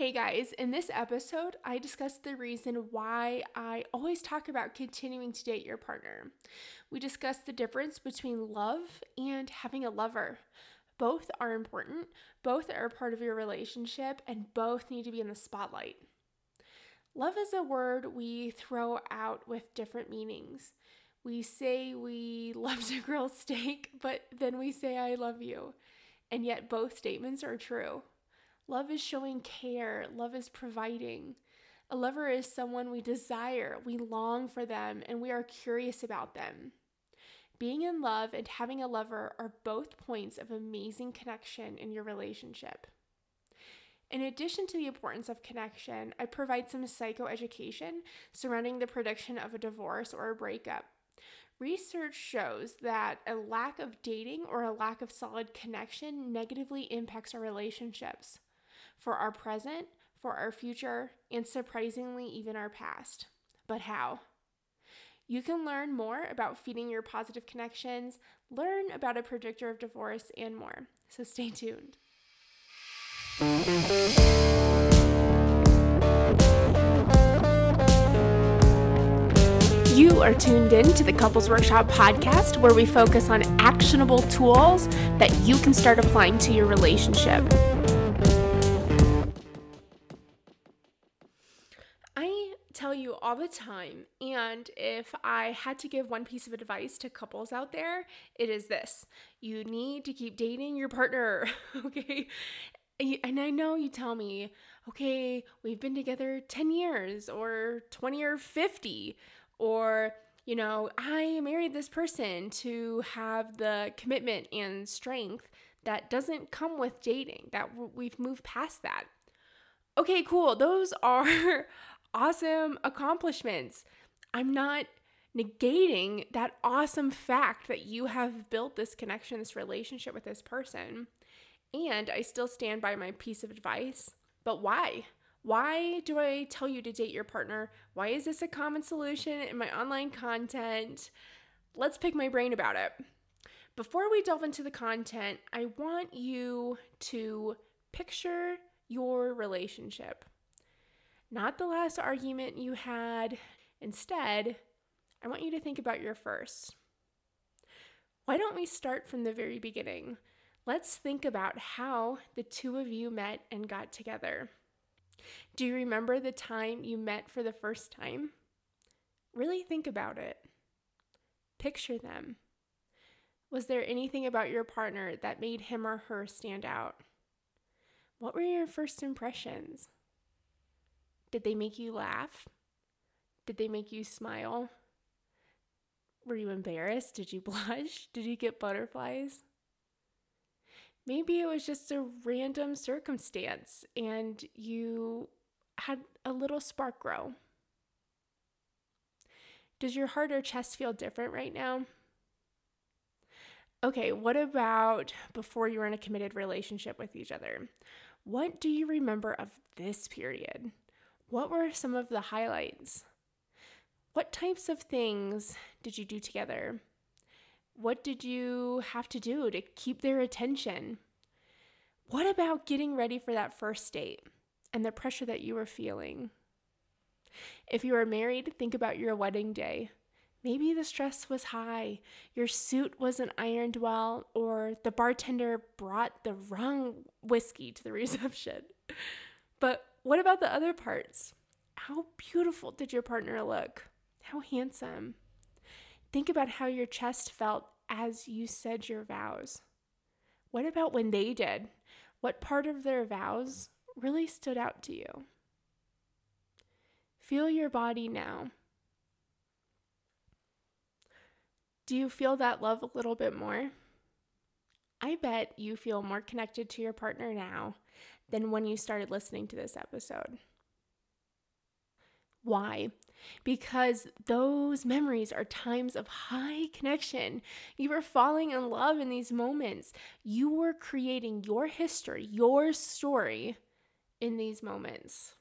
Hey guys, in this episode, I discussed the reason why I always talk about continuing to date your partner. We discussed the difference between love and having a lover. Both are important, both are part of your relationship, and both need to be in the spotlight. Love is a word we throw out with different meanings. We say we love to grill steak, but then we say, I love you. And yet both statements are true. Love is showing care, love is providing. A lover is someone we desire, we long for them, and we are curious about them. Being in love and having a lover are both points of amazing connection in your relationship. In addition to the importance of connection, I provide some psychoeducation surrounding the prediction of a divorce or a breakup. Research shows that a lack of dating or a lack of solid connection negatively impacts our relationships for our present, for our future, and surprisingly, even our past. But how? You can learn more about feeding your positive connections, learn about a predictor of divorce, and more. So stay tuned. You are tuned in to the Couples Workshop podcast, where we focus on actionable tools that you can start applying to your relationship. All the time. And if I had to give one piece of advice to couples out there, it is this you need to keep dating your partner, okay? And I know you tell me, okay, we've been together 10 years or 20 or 50, or, you know, I married this person to have the commitment and strength that doesn't come with dating, that we've moved past that. Okay, cool. Those are awesome accomplishments. I'm not negating that awesome fact that you have built this connection, this relationship with this person. And I still stand by my piece of advice. But why? Why do I tell you to date your partner? Why is this a common solution in my online content? Let's pick my brain about it. Before we delve into the content, I want you to picture your relationship not the last argument you had. Instead, I want you to think about your first. Why don't we start from the very beginning? Let's think about how the two of you met and got together. Do you remember the time you met for the first time? Really think about it. Picture them. Was there anything about your partner that made him or her stand out? What were your first impressions? Did they make you laugh? Did they make you smile? Were you embarrassed? Did you blush? Did you get butterflies? Maybe it was just a random circumstance and you had a little spark grow. Does your heart or chest feel different right now? Okay, what about before you were in a committed relationship with each other? What do you remember of this period? What were some of the highlights? What types of things did you do together? What did you have to do to keep their attention? What about getting ready for that first date and the pressure that you were feeling? If you are married, think about your wedding day. Maybe the stress was high, your suit wasn't ironed well, or the bartender brought the wrong whiskey to the reception. But what about the other parts? How beautiful did your partner look? How handsome? Think about how your chest felt as you said your vows. What about when they did? What part of their vows really stood out to you? Feel your body now. Do you feel that love a little bit more? I bet you feel more connected to your partner now than when you started listening to this episode. Why? Because those memories are times of high connection. You were falling in love in these moments. You were creating your history, your story in these moments.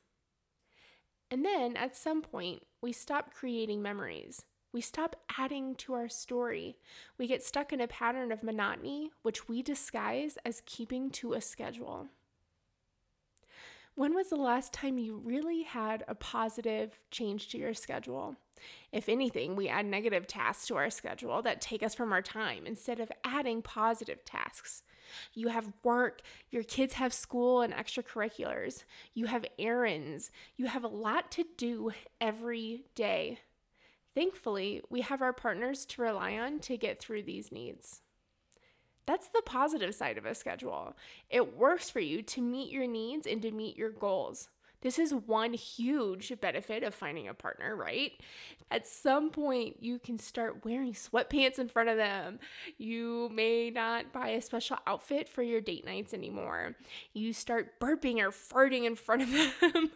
And then at some point, we stop creating memories. We stop adding to our story. We get stuck in a pattern of monotony, which we disguise as keeping to a schedule. When was the last time you really had a positive change to your schedule? If anything, we add negative tasks to our schedule that take us from our time instead of adding positive tasks. You have work, your kids have school and extracurriculars, you have errands, you have a lot to do every day. Thankfully, we have our partners to rely on to get through these needs. That's the positive side of a schedule. It works for you to meet your needs and to meet your goals. This is one huge benefit of finding a partner, right? At some point, you can start wearing sweatpants in front of them. You may not buy a special outfit for your date nights anymore. You start burping or farting in front of them.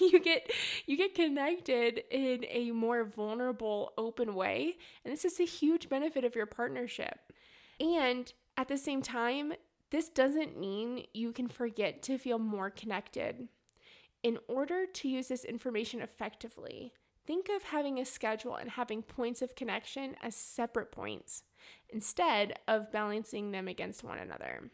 you get you get connected in a more vulnerable, open way, and this is a huge benefit of your partnership. And at the same time, this doesn't mean you can forget to feel more connected. In order to use this information effectively, think of having a schedule and having points of connection as separate points instead of balancing them against one another.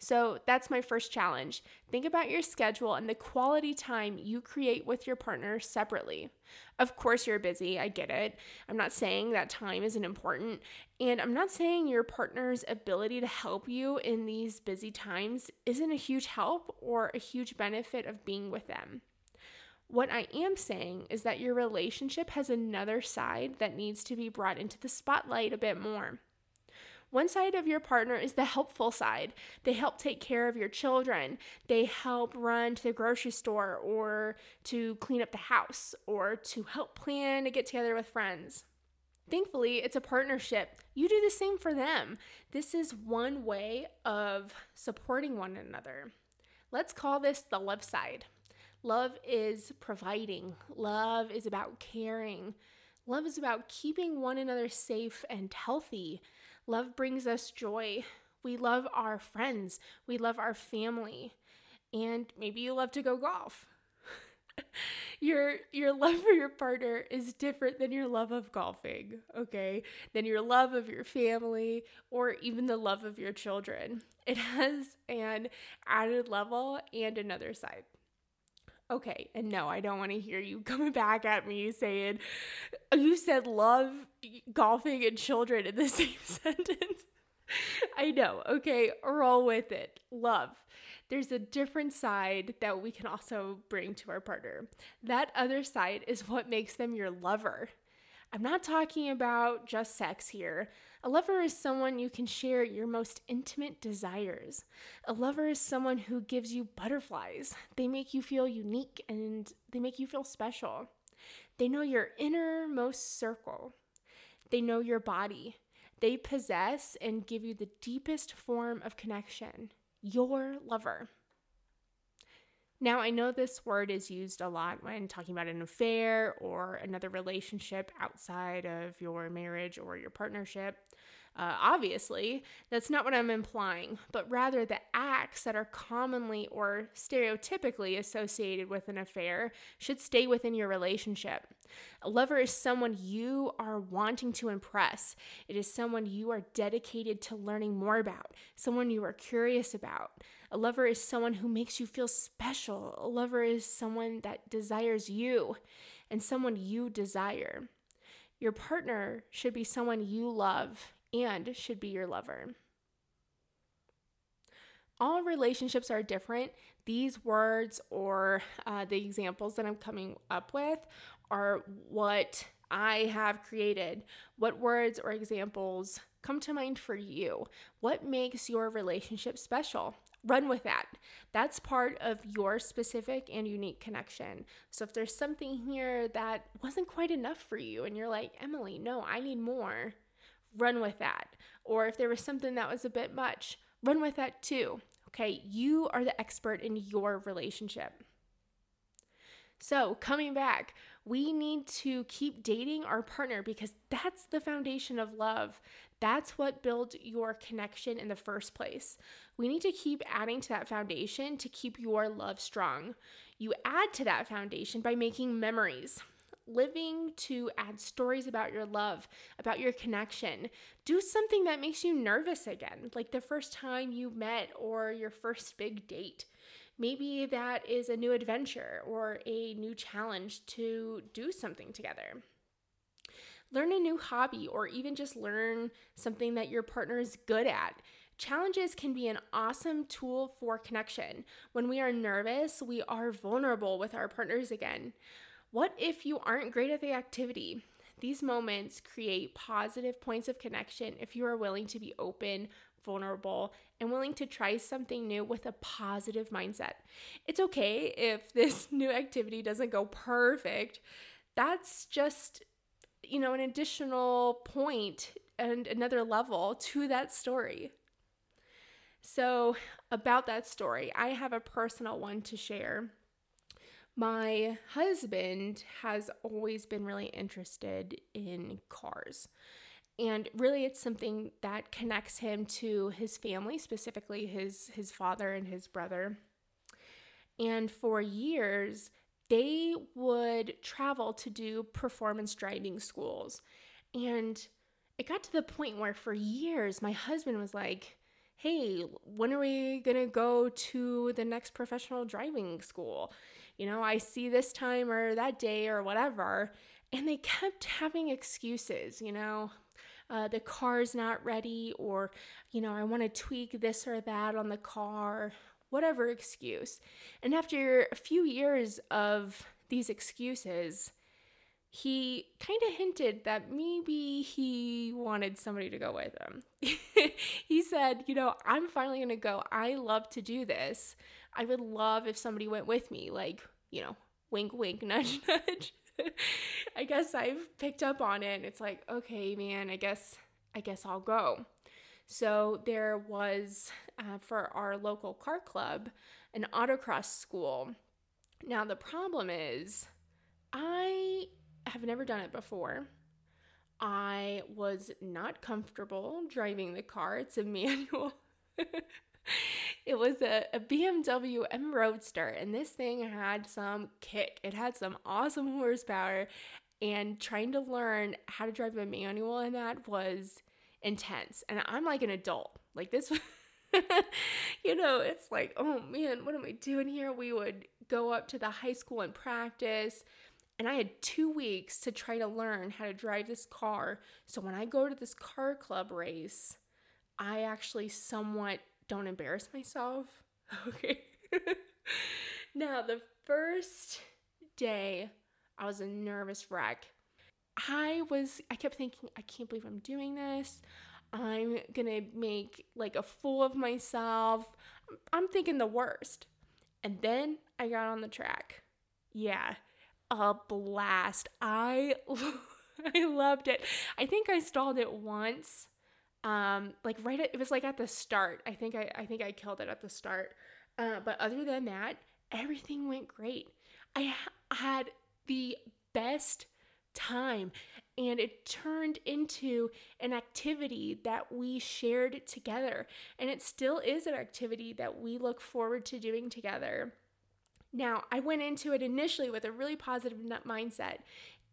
So that's my first challenge. Think about your schedule and the quality time you create with your partner separately. Of course, you're busy, I get it. I'm not saying that time isn't important, and I'm not saying your partner's ability to help you in these busy times isn't a huge help or a huge benefit of being with them. What I am saying is that your relationship has another side that needs to be brought into the spotlight a bit more. One side of your partner is the helpful side. They help take care of your children. They help run to the grocery store or to clean up the house or to help plan a get together with friends. Thankfully, it's a partnership. You do the same for them. This is one way of supporting one another. Let's call this the love side. Love is providing, love is about caring, love is about keeping one another safe and healthy. Love brings us joy. We love our friends. We love our family. And maybe you love to go golf. your your love for your partner is different than your love of golfing, okay? Than your love of your family or even the love of your children. It has an added level and another side. Okay, and no, I don't want to hear you coming back at me saying you said love golfing and children in the same sentence. I know, okay, roll with it. Love. There's a different side that we can also bring to our partner. That other side is what makes them your lover. I'm not talking about just sex here. A lover is someone you can share your most intimate desires. A lover is someone who gives you butterflies. They make you feel unique and they make you feel special. They know your innermost circle. They know your body. They possess and give you the deepest form of connection. Your lover. Now, I know this word is used a lot when talking about an affair or another relationship outside of your marriage or your partnership. Uh, obviously, that's not what I'm implying, but rather the acts that are commonly or stereotypically associated with an affair should stay within your relationship. A lover is someone you are wanting to impress. It is someone you are dedicated to learning more about, someone you are curious about. A lover is someone who makes you feel special. A lover is someone that desires you and someone you desire. Your partner should be someone you love and should be your lover. All relationships are different. These words or uh, the examples that I'm coming up with are what I have created. What words or examples come to mind for you? What makes your relationship special? Run with that. That's part of your specific and unique connection. So if there's something here that wasn't quite enough for you and you're like, Emily, no, I need more, run with that. Or if there was something that was a bit much, run with that too. Okay, you are the expert in your relationship. So, coming back, we need to keep dating our partner because that's the foundation of love. That's what builds your connection in the first place. We need to keep adding to that foundation to keep your love strong. You add to that foundation by making memories living to add stories about your love, about your connection. Do something that makes you nervous again, like the first time you met or your first big date. Maybe that is a new adventure or a new challenge to do something together. Learn a new hobby or even just learn something that your partner is good at. Challenges can be an awesome tool for connection. When we are nervous, we are vulnerable with our partners again. What if you aren't great at the activity? These moments create positive points of connection if you are willing to be open, vulnerable, and willing to try something new with a positive mindset. It's okay if this new activity doesn't go perfect. That's just, you know, an additional point and another level to that story. So, about that story, I have a personal one to share. My husband has always been really interested in cars. And really it's something that connects him to his family, specifically his his father and his brother. And for years, they would travel to do performance driving schools. And it got to the point where for years my husband was like, hey, when are we to go to the next professional driving school? You know, I see this time or that day or whatever. And they kept having excuses, you know, uh, the car's not ready, or, you know, I want to tweak this or that on the car, whatever excuse. And after a few years of these excuses, he kind of hinted that maybe he wanted somebody to go with him. he said, You know, I'm finally going to go. I love to do this. I would love if somebody went with me, like, you know, wink, wink, nudge, nudge. I guess I've picked up on it. It's like, okay, man, I guess, I guess I'll go. So there was, uh, for our local car club, an autocross school. Now, the problem is, I have never done it before. I was not comfortable driving the car. It's a manual. it was a, a, BMW M Roadster, and this thing had some kick. It had some awesome horsepower, and trying to learn how to drive a manual in that was intense. And I'm like an adult. Like this you know, it's like, oh man, what am I doing here? We would go up to the high school and practice. And I had two weeks to try to learn how to drive this car. So when I go to this car club race, I actually somewhat don't embarrass myself. Okay. now, the first day, I was a nervous wreck. I was, I kept thinking, I can't believe I'm doing this. I'm gonna make like a fool of myself. I'm thinking the worst. And then I got on the track. Yeah, a blast. I I loved it. I think I stalled it once. Um, like right at, it was like at the start. I think I I think I killed it at the start. Uh, but other than that, everything went great. I ha- had the best time and it turned into an activity that we shared together and it still is an activity that we look forward to doing together now, I went into it initially with a really positive mindset.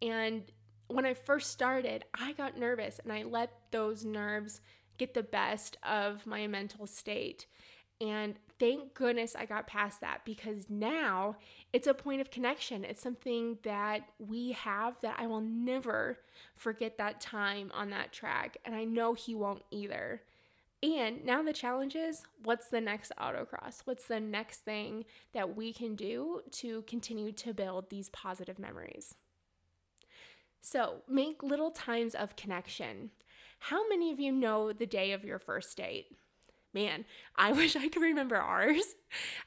And when I first started, I got nervous and I let those nerves get the best of my mental state. And thank goodness I got past that because now it's a point of connection. It's something that we have that I will never forget that time on that track. And I know he won't either. And now the challenge is what's the next autocross? What's the next thing that we can do to continue to build these positive memories? So make little times of connection. How many of you know the day of your first date? Man, I wish I could remember ours.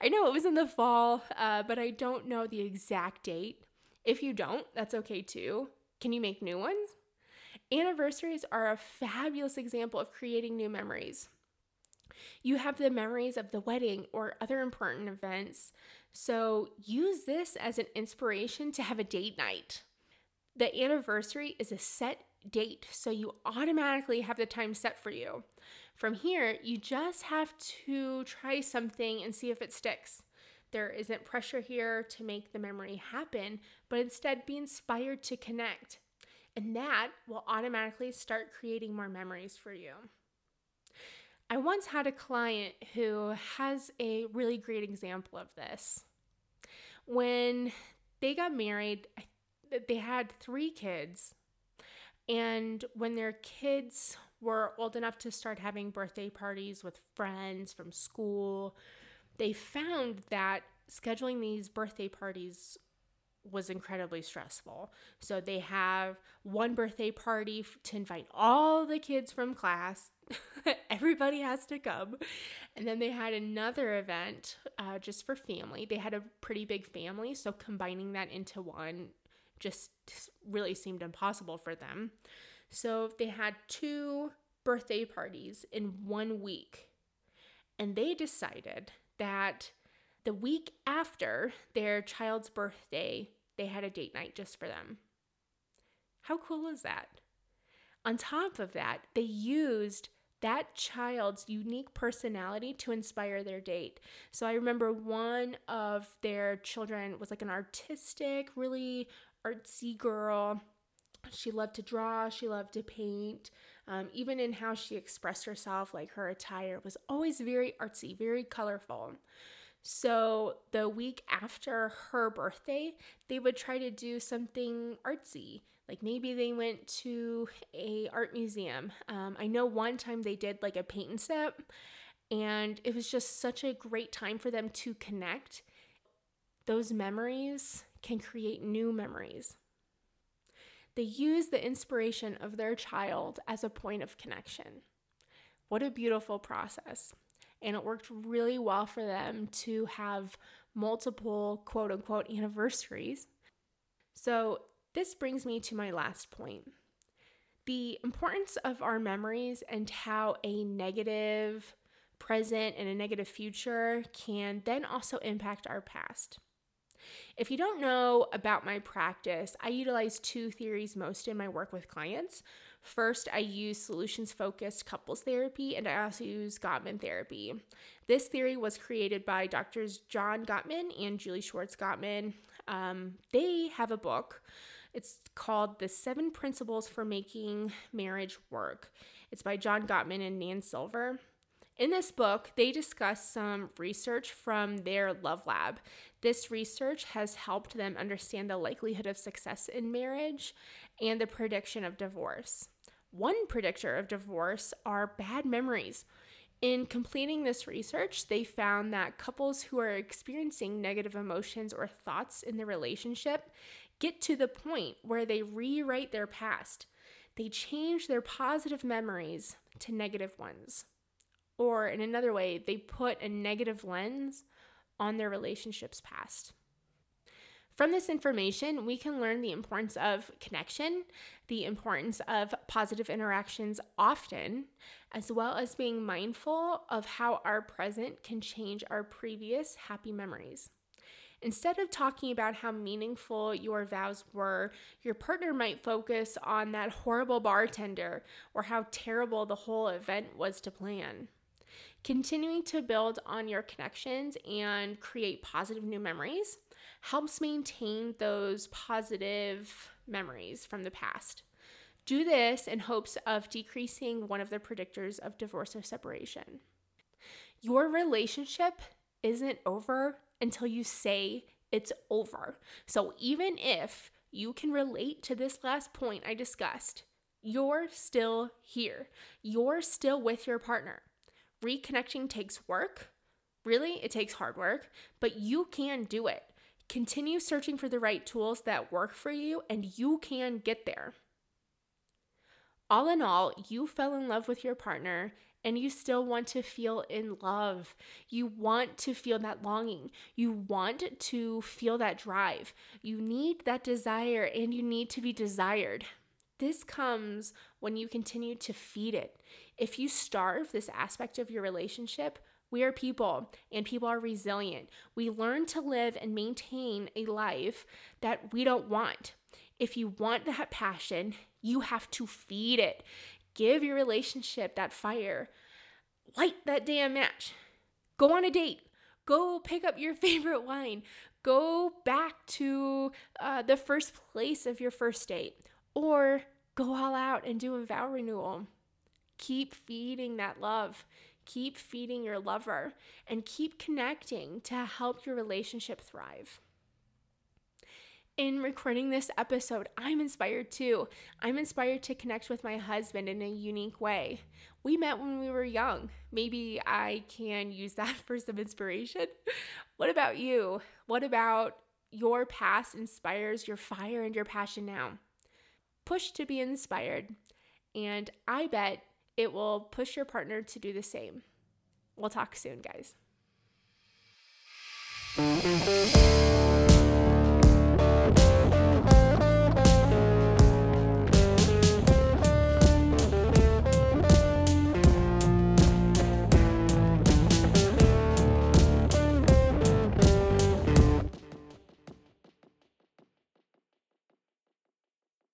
I know it was in the fall, uh, but I don't know the exact date. If you don't, that's okay too. Can you make new ones? Anniversaries are a fabulous example of creating new memories. You have the memories of the wedding or other important events, so use this as an inspiration to have a date night. The anniversary is a set date, so you automatically have the time set for you. From here, you just have to try something and see if it sticks. There isn't pressure here to make the memory happen, but instead be inspired to connect. And that will automatically start creating more memories for you. I once had a client who has a really great example of this. When they got married, they had three kids. And when their kids were old enough to start having birthday parties with friends from school, they found that scheduling these birthday parties was incredibly stressful. So they have one birthday party to invite all the kids from class. Everybody has to come. And then they had another event uh, just for family. They had a pretty big family, so combining that into one just really seemed impossible for them. So they had two birthday parties in one week. And they decided that the week after their child's birthday, they had a date night just for them. How cool is that? On top of that, they used that child's unique personality to inspire their date. So I remember one of their children was like an artistic, really artsy girl. She loved to draw, she loved to paint. Um, even in how she expressed herself, like her attire was always very artsy, very colorful. So the week after her birthday, they would try to do something artsy. Like maybe they went to a art museum. Um, I know one time they did like a paint and sip, and it was just such a great time for them to connect. Those memories can create new memories. They use the inspiration of their child as a point of connection. What a beautiful process and it worked really well for them to have multiple quote unquote anniversaries. So, this brings me to my last point the importance of our memories and how a negative present and a negative future can then also impact our past. If you don't know about my practice, I utilize two theories most in my work with clients. First, I use solutions focused couples therapy, and I also use Gottman therapy. This theory was created by doctors John Gottman and Julie Schwartz Gottman. Um, they have a book. It's called The Seven Principles for Making Marriage Work. It's by John Gottman and Nan Silver. In this book, they discuss some research from their Love Lab. This research has helped them understand the likelihood of success in marriage and the prediction of divorce. One predictor of divorce are bad memories. In completing this research, they found that couples who are experiencing negative emotions or thoughts in the relationship get to the point where they rewrite their past. They change their positive memories to negative ones. Or, in another way, they put a negative lens on their relationship's past. From this information, we can learn the importance of connection, the importance of positive interactions often, as well as being mindful of how our present can change our previous happy memories. Instead of talking about how meaningful your vows were, your partner might focus on that horrible bartender or how terrible the whole event was to plan. Continuing to build on your connections and create positive new memories helps maintain those positive memories from the past. Do this in hopes of decreasing one of the predictors of divorce or separation. Your relationship isn't over until you say it's over. So even if you can relate to this last point I discussed, you're still here. You're still with your partner. Reconnecting takes work. Really, it takes hard work, but you can do it. Continue searching for the right tools that work for you, and you can get there. All in all, you fell in love with your partner and you still want to feel in love. You want to feel that longing. You want to feel that drive. You need that desire and you need to be desired. This comes when you continue to feed it. If you starve this aspect of your relationship, we are people and people are resilient. We learn to live and maintain a life that we don't want. If you want that passion, you have to feed it. Give your relationship that fire. Light that damn match. Go on a date. Go pick up your favorite wine. Go back to uh, the first place of your first date or go all out and do a vow renewal. Keep feeding that love. keep feeding your lover, and keep connecting to help your relationship thrive in recording this episode, I'm inspired too. I'm inspired to connect with my husband in a unique way. We met when we were young. Maybe I can use that for some inspiration. What about you? What about your past inspires your fire and your passion now? Push to be inspired, and I bet it will push your partner to do the same. We'll talk soon, guys.